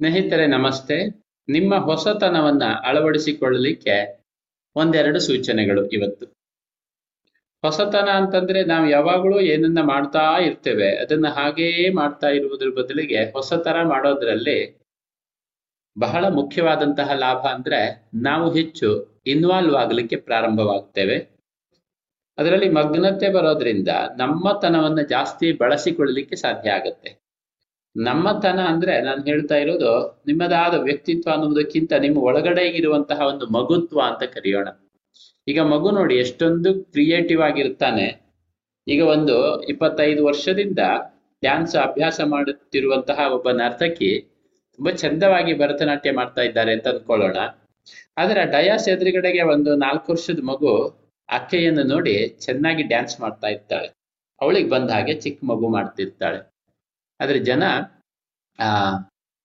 ಸ್ನೇಹಿತರೆ, ನಮಸ್ತೆ. ನಿಮ್ಮ ಹೊಸತನವನ್ನ ಅಳವಡಿಸಿಕೊಳ್ಳಲಿಕ್ಕೆ ಒಂದೆರಡು ಸೂಚನೆಗಳು ಇವತ್ತು. ಹೊಸತನ ಅಂತಂದ್ರೆ ನಾವು ಯಾವಾಗಲೂ ಏನನ್ನ ಮಾಡ್ತಾ ಇರ್ತೇವೆ, ಅದನ್ನ ಹಾಗೆಯೇ ಮಾಡ್ತಾ ಇರುವುದ್ರ ಬದಲಿಗೆ ಹೊಸ ತರ ಮಾಡೋದ್ರಲ್ಲಿ ಬಹಳ ಮುಖ್ಯವಾದಂತಹ ಲಾಭ ಅಂದ್ರೆ ನಾವು ಹೆಚ್ಚು ಇನ್ವಾಲ್ವ್ ಆಗಲಿಕ್ಕೆ ಪ್ರಾರಂಭವಾಗ್ತೇವೆ. ಅದರಲ್ಲಿ ಮಗ್ನತೆ ಬರೋದ್ರಿಂದ ನಮ್ಮತನವನ್ನ ಜಾಸ್ತಿ ಬಳಸಿಕೊಳ್ಳಲಿಕ್ಕೆ ಸಾಧ್ಯ ಆಗುತ್ತೆ. ನಮ್ಮತನ ಅಂದ್ರೆ ನಾನು ಹೇಳ್ತಾ ಇರೋದು ನಿಮ್ಮದಾದ ವ್ಯಕ್ತಿತ್ವ ಅನ್ನುವುದಕ್ಕಿಂತ ನಿಮ್ಮ ಒಳಗಡೆ ಇರುವಂತಹ ಒಂದು ಮಗುತ್ವ ಅಂತ ಕರೆಯೋಣ. ಈಗ ಮಗು ನೋಡಿ ಎಷ್ಟೊಂದು ಕ್ರಿಯೇಟಿವ್ ಆಗಿರ್ತಾನೆ. ಈಗ ಒಂದು ಇಪ್ಪತ್ತೈದು ವರ್ಷದಿಂದ ಡ್ಯಾನ್ಸ್ ಅಭ್ಯಾಸ ಮಾಡುತ್ತಿರುವಂತಹ ಒಬ್ಬ ನರ್ತಕಿ ತುಂಬಾ ಚಂದವಾಗಿ ಭರತನಾಟ್ಯ ಮಾಡ್ತಾ ಇದ್ದಾರೆ ಅಂತ ಅಂದ್ಕೊಳ್ಳೋಣ. ಆದ್ರೆ ಡಯಾಸ್ ಎದುರುಗಡೆಗೆ ಒಂದು ನಾಲ್ಕು ವರ್ಷದ ಮಗು ಅಕ್ಕೆಯನ್ನು ನೋಡಿ ಚೆನ್ನಾಗಿ ಡ್ಯಾನ್ಸ್ ಮಾಡ್ತಾ ಇರ್ತಾಳೆ. ಅವಳಿಗೆ ಬಂದ ಹಾಗೆ ಚಿಕ್ಕ ಮಗು ಮಾಡ್ತಿರ್ತಾಳೆ. ಆದ್ರೆ ಜನ, ಆ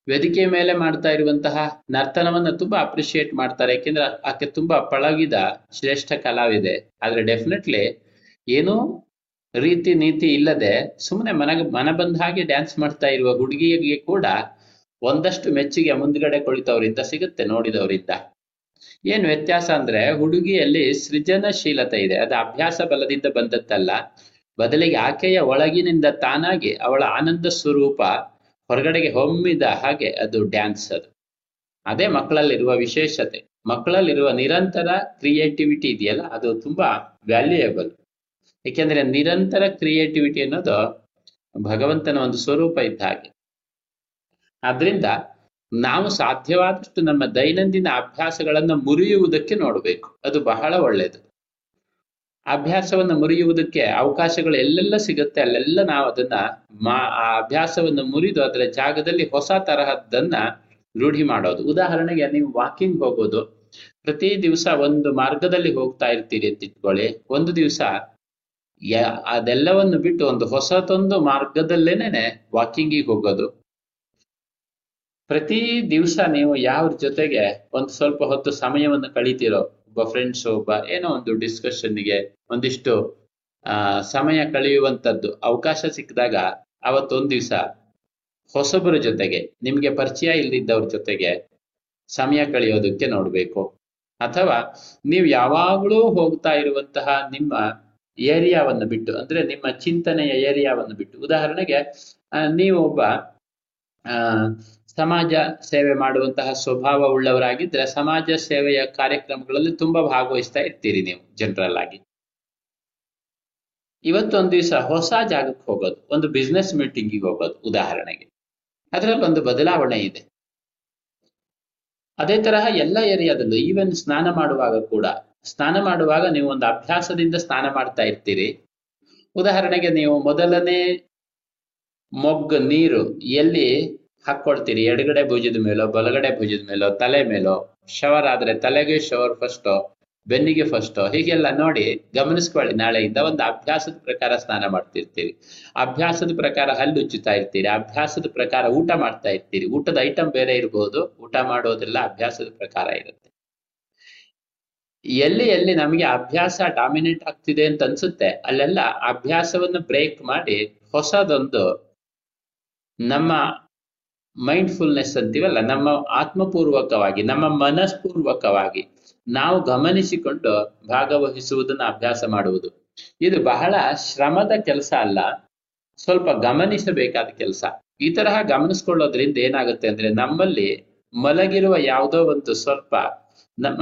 ವೇದಿಕೆ ಮೇಲೆ ಮಾಡ್ತಾ ಇರುವಂತಹ ನರ್ತನವನ್ನ ತುಂಬಾ ಅಪ್ರಿಶಿಯೇಟ್ ಮಾಡ್ತಾರೆ. ಯಾಕೆಂದ್ರೆ ಆಕೆ ತುಂಬಾ ಪಳಗಿದ, ಶ್ರೇಷ್ಠ ಕಲಾವಿದೆ. ಆದ್ರೆ ಡೆಫಿನೆಟ್ಲಿ ಏನೂ ರೀತಿ ನೀತಿ ಇಲ್ಲದೆ ಸುಮ್ಮನೆ ಮನ ಮನ ಬಂದ ಹಾಗೆ ಡ್ಯಾನ್ಸ್ ಮಾಡ್ತಾ ಇರುವ ಹುಡುಗಿಗೆ ಕೂಡ ಒಂದಷ್ಟು ಮೆಚ್ಚುಗೆ ಮುಂದ್ಗಡೆ ಕುಳಿತವರಿಂದ ಸಿಗುತ್ತೆ, ನೋಡಿದವರಿಂದ. ಏನ್ ವ್ಯತ್ಯಾಸ ಅಂದ್ರೆ ಹುಡುಗಿಯಲ್ಲಿ ಸೃಜನಶೀಲತೆ ಇದೆ. ಅದು ಅಭ್ಯಾಸ ಬಲದಿಂದ ಬಂದದ್ದಲ್ಲ. ಬದಲಿಗೆ ಆಕೆಯ ಒಳಗಿನಿಂದ ತಾನಾಗಿ ಅವಳ ಆನಂದ ಸ್ವರೂಪ ಹೊರಗಡೆಗೆ ಹೊಮ್ಮಿದ ಹಾಗೆ ಅದು ಡ್ಯಾನ್ಸ್ ಅದು. ಅದೇ ಮಕ್ಕಳಲ್ಲಿರುವ ವಿಶೇಷತೆ. ಮಕ್ಕಳಲ್ಲಿರುವ ನಿರಂತರ ಕ್ರಿಯೇಟಿವಿಟಿ ಇದೆಯಲ್ಲ, ಅದು ತುಂಬಾ ವ್ಯಾಲ್ಯೂಯಬಲ್ ಏಕೆಂದ್ರೆ ನಿರಂತರ ಕ್ರಿಯೇಟಿವಿಟಿ ಅನ್ನೋದು ಭಗವಂತನ ಒಂದು ಸ್ವರೂಪ ಇದ್ದ ಹಾಗೆ. ಆದ್ರಿಂದ ನಾವು ಸಾಧ್ಯವಾದಷ್ಟು ನಮ್ಮ ದೈನಂದಿನ ಅಭ್ಯಾಸಗಳನ್ನ ಮುರಿಯುವುದಕ್ಕೆ ನೋಡಬೇಕು. ಅದು ಬಹಳ ಒಳ್ಳೆಯದು ಅಭ್ಯಾಸವನ್ನು ಮುರಿಯುವುದಕ್ಕೆ ಅವಕಾಶಗಳು ಎಲ್ಲೆಲ್ಲ ಸಿಗುತ್ತೆ, ಅಲ್ಲೆಲ್ಲ ನಾವು ಅದನ್ನ ಮಾ, ಆ ಅಭ್ಯಾಸವನ್ನು ಮುರಿದು ಅದರ ಜಾಗದಲ್ಲಿ ಹೊಸ ತರಹದ್ದನ್ನ ರೂಢಿ ಮಾಡೋದು. ಉದಾಹರಣೆಗೆ ನೀವು ವಾಕಿಂಗ್ ಹೋಗೋದು. ಪ್ರತಿ ದಿವಸ ಒಂದು ಮಾರ್ಗದಲ್ಲಿ ಹೋಗ್ತಾ ಇರ್ತೀರಿ ಅಂತ ಇಟ್ಕೊಳ್ಳಿ ಒಂದು ದಿವಸ ಅದೆಲ್ಲವನ್ನು ಬಿಟ್ಟು ಒಂದು ಹೊಸತೊಂದು ಮಾರ್ಗದಲ್ಲೇನೆ ವಾಕಿಂಗಿಗೆ ಹೋಗೋದು. ಪ್ರತಿ ದಿವಸ ನೀವು ಯಾವ್ರ ಜೊತೆಗೆ ಒಂದು ಸ್ವಲ್ಪ ಹೊತ್ತು ಸಮಯವನ್ನು ಕಳಿತೀರೋ ಒಬ್ಬ ಫ್ರೆಂಡ್ಸ್ ಒಬ್ಬ ಏನೋ ಒಂದು ಡಿಸ್ಕಷನ್ಗೆ ಒಂದಿಷ್ಟು ಸಮಯ ಕಳೆಯುವಂತದ್ದು, ಅವಕಾಶ ಸಿಕ್ಕಿದಾಗ ಅವತ್ತೊಂದ್ ದಿವಸ ಹೊಸಬರ ಜೊತೆಗೆ, ನಿಮ್ಗೆ ಪರಿಚಯ ಇಲ್ಲದಿದ್ದವ್ರ ಜೊತೆಗೆ ಸಮಯ ಕಳೆಯೋದಕ್ಕೆ ನೋಡ್ಬೇಕು. ಅಥವಾ ನೀವು ಯಾವಾಗಲೂ ಹೋಗ್ತಾ ಇರುವಂತಹ ನಿಮ್ಮ ಏರಿಯಾವನ್ನು ಬಿಟ್ಟು, ಅಂದ್ರೆ ನಿಮ್ಮ ಚಿಂತನೆಯ ಏರಿಯಾವನ್ನು ಬಿಟ್ಟು, ಉದಾಹರಣೆಗೆ ನೀವು ಒಬ್ಬ ಆ ಸಮಾಜ ಸೇವೆ ಮಾಡುವಂತಹ ಸ್ವಭಾವ ಉಳ್ಳವರಾಗಿದ್ರೆ ಸಮಾಜ ಸೇವೆಯ ಕಾರ್ಯಕ್ರಮಗಳಲ್ಲಿ ತುಂಬಾ ಭಾಗವಹಿಸ್ತಾ ಇರ್ತೀರಿ ನೀವು ಜನರಲ್ ಆಗಿ ಇವತ್ತೊಂದು ದಿವಸ ಹೊಸ ಜಾಗಕ್ಕೆ ಹೋಗೋದು, ಒಂದು ಬಿಸ್ನೆಸ್ ಮೀಟಿಂಗಿಗೆ ಹೋಗೋದು ಉದಾಹರಣೆಗೆ. ಅದರಲ್ಲಿ ಒಂದು ಬದಲಾವಣೆ ಇದೆ. ಅದೇ ತರಹ ಎಲ್ಲ ಏರಿಯಾದಲ್ಲೂ ಈವನ್ ಸ್ನಾನ ಮಾಡುವಾಗ ಕೂಡ, ಸ್ನಾನ ಮಾಡುವಾಗ ನೀವು ಒಂದು ಅಭ್ಯಾಸದಿಂದ ಸ್ನಾನ ಮಾಡ್ತಾ ಇರ್ತೀರಿ. ಉದಾಹರಣೆಗೆ ನೀವು ಮೊದಲನೇ ಮೊಗ್ಗು, ನೀರು ಎಲ್ಲಿ ಹಾಕೊಳ್ತೀರಿ ಎಡಗಡೆ ಭುಜದ ಮೇಲೋ, ಬಲಗಡೆ ಭುಜದ ಮೇಲೋ, ತಲೆ ಮೇಲೋ ಶವರ್ ಆದ್ರೆ ತಲೆಗೆ ಶವರ್ ಫಸ್ಟೋ ಬೆನ್ನಿಗೆ ಫಸ್ಟೋ ಹೀಗೆಲ್ಲ ನೋಡಿ ಗಮನಿಸ್ಕೊಳ್ಳಿ. ನಾಳೆಯಿಂದ ಒಂದು ಅಭ್ಯಾಸದ ಪ್ರಕಾರ ಸ್ನಾನ ಮಾಡ್ತಿರ್ತೀರಿ. ಅಭ್ಯಾಸದ ಪ್ರಕಾರ ಹಲ್ಲು ಉಚ್ಚುತ್ತಾ ಇರ್ತೀರಿ. ಅಭ್ಯಾಸದ ಪ್ರಕಾರ ಊಟ ಮಾಡ್ತಾ ಇರ್ತೀರಿ. ಊಟದ ಐಟಮ್ ಬೇರೆ ಇರಬಹುದು ಊಟ ಮಾಡೋದೆಲ್ಲ ಅಭ್ಯಾಸದ ಪ್ರಕಾರ ಇರುತ್ತೆ. ಎಲ್ಲಿ ಎಲ್ಲಿ ನಮಗೆ ಅಭ್ಯಾಸ ಡಾಮಿನೇಟ್ ಆಗ್ತಿದೆ ಅಂತ ಅನ್ಸುತ್ತೆ, ಅಲ್ಲೆಲ್ಲ ಅಭ್ಯಾಸವನ್ನು ಬ್ರೇಕ್ ಮಾಡಿ ಹೊಸದೊಂದು ನಮ್ಮ ಮೈಂಡ್ಫುಲ್ನೆಸ್ ಅಂತೀವಲ್ಲ, ನಮ್ಮ ಆತ್ಮಪೂರ್ವಕವಾಗಿ, ನಮ್ಮ ಮನಸ್ಪೂರ್ವಕವಾಗಿ ನಾವು ಗಮನಿಸಿಕೊಂಡು ಭಾಗವಹಿಸುವುದನ್ನು ಅಭ್ಯಾಸ ಮಾಡುವುದು. ಇದು ಬಹಳ ಶ್ರಮದ ಕೆಲಸ ಅಲ್ಲ, ಸ್ವಲ್ಪ ಗಮನಿಸಬೇಕಾದ ಕೆಲಸ. ಈ ತರಹ ಗಮನಿಸ್ಕೊಳ್ಳೋದ್ರಿಂದ ಏನಾಗುತ್ತೆ ಅಂದ್ರೆ, ನಮ್ಮಲ್ಲಿ ಮಲಗಿರುವ ಯಾವುದೋ ಒಂದು ಸ್ವಲ್ಪ ನಮ್ಮ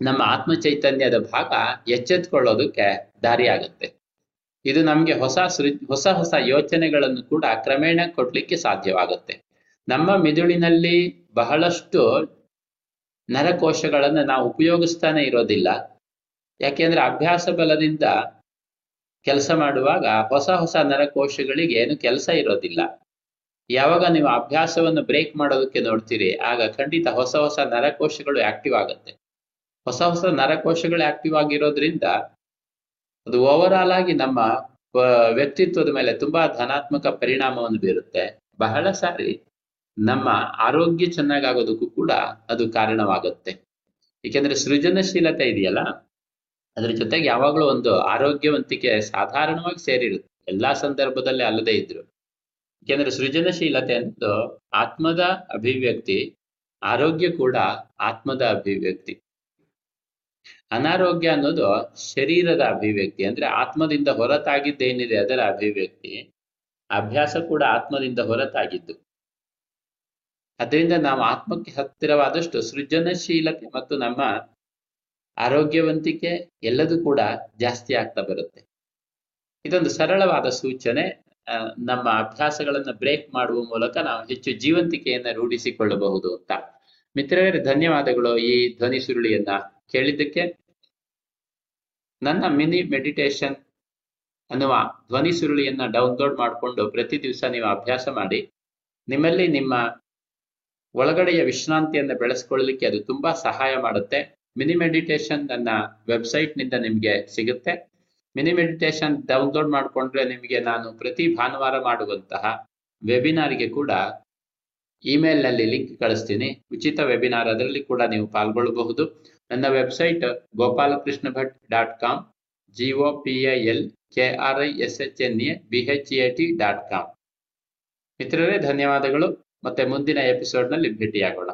ನಮ್ಮ ಆತ್ಮ ಚೈತನ್ಯದ ಭಾಗ ಎಚ್ಚೆತ್ಕೊಳ್ಳೋದಕ್ಕೆ ದಾರಿ ಆಗುತ್ತೆ. ಇದು ನಮ್ಗೆ ಹೊಸ ಹೊಸ ಹೊಸ ಯೋಚನೆಗಳನ್ನು ಕೂಡ ಕ್ರಮೇಣ ಕೊಡ್ಲಿಕ್ಕೆ ಸಾಧ್ಯವಾಗುತ್ತೆ. ನಮ್ಮ ಮಿದುಳಿನಲ್ಲಿ ಬಹಳಷ್ಟು ನರಕೋಶಗಳನ್ನು ನಾವು ಉಪಯೋಗಿಸ್ತಾನೆ ಇರೋದಿಲ್ಲ. ಯಾಕೆಂದ್ರೆ ಅಭ್ಯಾಸ ಬಲದಿಂದ ಕೆಲಸ ಮಾಡುವಾಗ ಹೊಸ ಹೊಸ ನರಕೋಶಗಳಿಗೆ ಏನು ಕೆಲಸ ಇರೋದಿಲ್ಲ. ಯಾವಾಗ ನೀವು ಅಭ್ಯಾಸವನ್ನು ಬ್ರೇಕ್ ಮಾಡೋದಕ್ಕೆ ನೋಡ್ತೀರಿ, ಆಗ ಖಂಡಿತ ಹೊಸ ಹೊಸ ನರಕೋಶಗಳು ಆಕ್ಟಿವ್ ಆಗುತ್ತೆ. ಹೊಸ ಹೊಸ ನರಕೋಶಗಳು ಆಕ್ಟಿವ್ ಆಗಿರೋದ್ರಿಂದ ಅದು ಓವರ್ ಆಗಿ ನಮ್ಮ ವ್ಯಕ್ತಿತ್ವದ ಮೇಲೆ ತುಂಬಾ ಧನಾತ್ಮಕ ಪರಿಣಾಮವನ್ನು ಬೀರುತ್ತೆ. ಬಹಳ ಸಾರಿ ನಮ್ಮ ಆರೋಗ್ಯ ಚೆನ್ನಾಗಾಗೋದಕ್ಕೂ ಕೂಡ ಅದು ಕಾರಣವಾಗುತ್ತೆ. ಏಕೆಂದ್ರೆ ಸೃಜನಶೀಲತೆ ಇದೆಯಲ್ಲ, ಅದ್ರ ಜೊತೆಗೆ ಯಾವಾಗಲೂ ಒಂದು ಆರೋಗ್ಯವಂತಿಕೆ ಸಾಧಾರಣವಾಗಿ ಸೇರಿರುತ್ತೆ. ಎಲ್ಲಾ ಸಂದರ್ಭದಲ್ಲಿ ಅಲ್ಲದೆ ಇದ್ರು. ಏಕೆಂದ್ರೆ ಸೃಜನಶೀಲತೆ ಅನ್ನೋದು ಆತ್ಮದ ಅಭಿವ್ಯಕ್ತಿ, ಆರೋಗ್ಯ ಕೂಡ ಆತ್ಮದ ಅಭಿವ್ಯಕ್ತಿ. ಅನಾರೋಗ್ಯ ಅನ್ನೋದು ಶರೀರದ ಅಭಿವ್ಯಕ್ತಿ, ಅಂದ್ರೆ ಆತ್ಮದಿಂದ ಹೊರತಾಗಿದ್ದೇನಿದೆ ಅದರ ಅಭಿವ್ಯಕ್ತಿ, ಅಭ್ಯಾಸ ಕೂಡ ಆತ್ಮದಿಂದ ಹೊರತಾಗಿದ್ದು. ಅದರಿಂದ ನಾವು ಆತ್ಮಕ್ಕೆ ಹತ್ತಿರವಾದಷ್ಟು ಸೃಜನಶೀಲತೆ ಮತ್ತು ನಮ್ಮ ಆರೋಗ್ಯವಂತಿಕೆ ಎಲ್ಲದೂ ಕೂಡ ಜಾಸ್ತಿ ಆಗ್ತಾ ಬರುತ್ತೆ. ಇದೊಂದು ಸರಳವಾದ ಸೂಚನೆ. ನಮ್ಮ ಅಭ್ಯಾಸಗಳನ್ನು ಬ್ರೇಕ್ ಮಾಡುವ ಮೂಲಕ ನಾವು ಹೆಚ್ಚು ಜೀವಂತಿಕೆಯನ್ನ ರೂಢಿಸಿಕೊಳ್ಳಬಹುದು ಅಂತ. ಮಿತ್ರರೇ, ಧನ್ಯವಾದಗಳು ಈ ಧ್ವನಿ ಸುರುಳಿಯನ್ನ ಕೇಳಿದ್ದಕ್ಕೆ. ನನ್ನ ಮಿನಿ ಮೆಡಿಟೇಷನ್ ಅನ್ನುವ ಧ್ವನಿ ಸುರುಳಿಯನ್ನ ಡೌನ್ಲೋಡ್ ಮಾಡಿಕೊಂಡು ಪ್ರತಿ ದಿವಸ ನೀವು ಅಭ್ಯಾಸ ಮಾಡಿ. ನಿಮ್ಮಲ್ಲಿ ನಿಮ್ಮ ಒಳಗಡೆಯ ವಿಶ್ರಾಂತಿಯನ್ನು ಬೆಳೆಸ್ಕೊಳ್ಳಲಿಕ್ಕೆ ಅದು ತುಂಬಾ ಸಹಾಯ ಮಾಡುತ್ತೆ. ಮಿನಿ ಮೆಡಿಟೇಷನ್ ನನ್ನ ವೆಬ್ಸೈಟ್ನಿಂದ ನಿಮಗೆ ಸಿಗುತ್ತೆ. ಮಿನಿ ಮೆಡಿಟೇಷನ್ ಡೌನ್ಲೋಡ್ ಮಾಡಿಕೊಂಡ್ರೆ ನಿಮಗೆ ನಾನು ಪ್ರತಿ ಭಾನುವಾರ ಮಾಡುವಂತಹ ವೆಬಿನಾರ್ಗೆ ಕೂಡ ಇಮೇಲ್ನಲ್ಲಿ ಲಿಂಕ್ ಕಳಿಸ್ತೀನಿ. ಉಚಿತ ವೆಬಿನಾರ್ ಅದರಲ್ಲಿ ಕೂಡ ನೀವು ಪಾಲ್ಗೊಳ್ಳಬಹುದು. ನನ್ನ website Gopalakrishna Bhat dot com G O P L K R I S H N A B H A T dot com. ಮಿತ್ರರೇ, ಧನ್ಯವಾದಗಳು. ಮತ್ತೆ ಮುಂದಿನ ಎಪಿಸೋಡ್ ಎಪಿಸೋಡ್ನಲ್ಲಿ ಭೇಟಿಯಾಗೋಣ.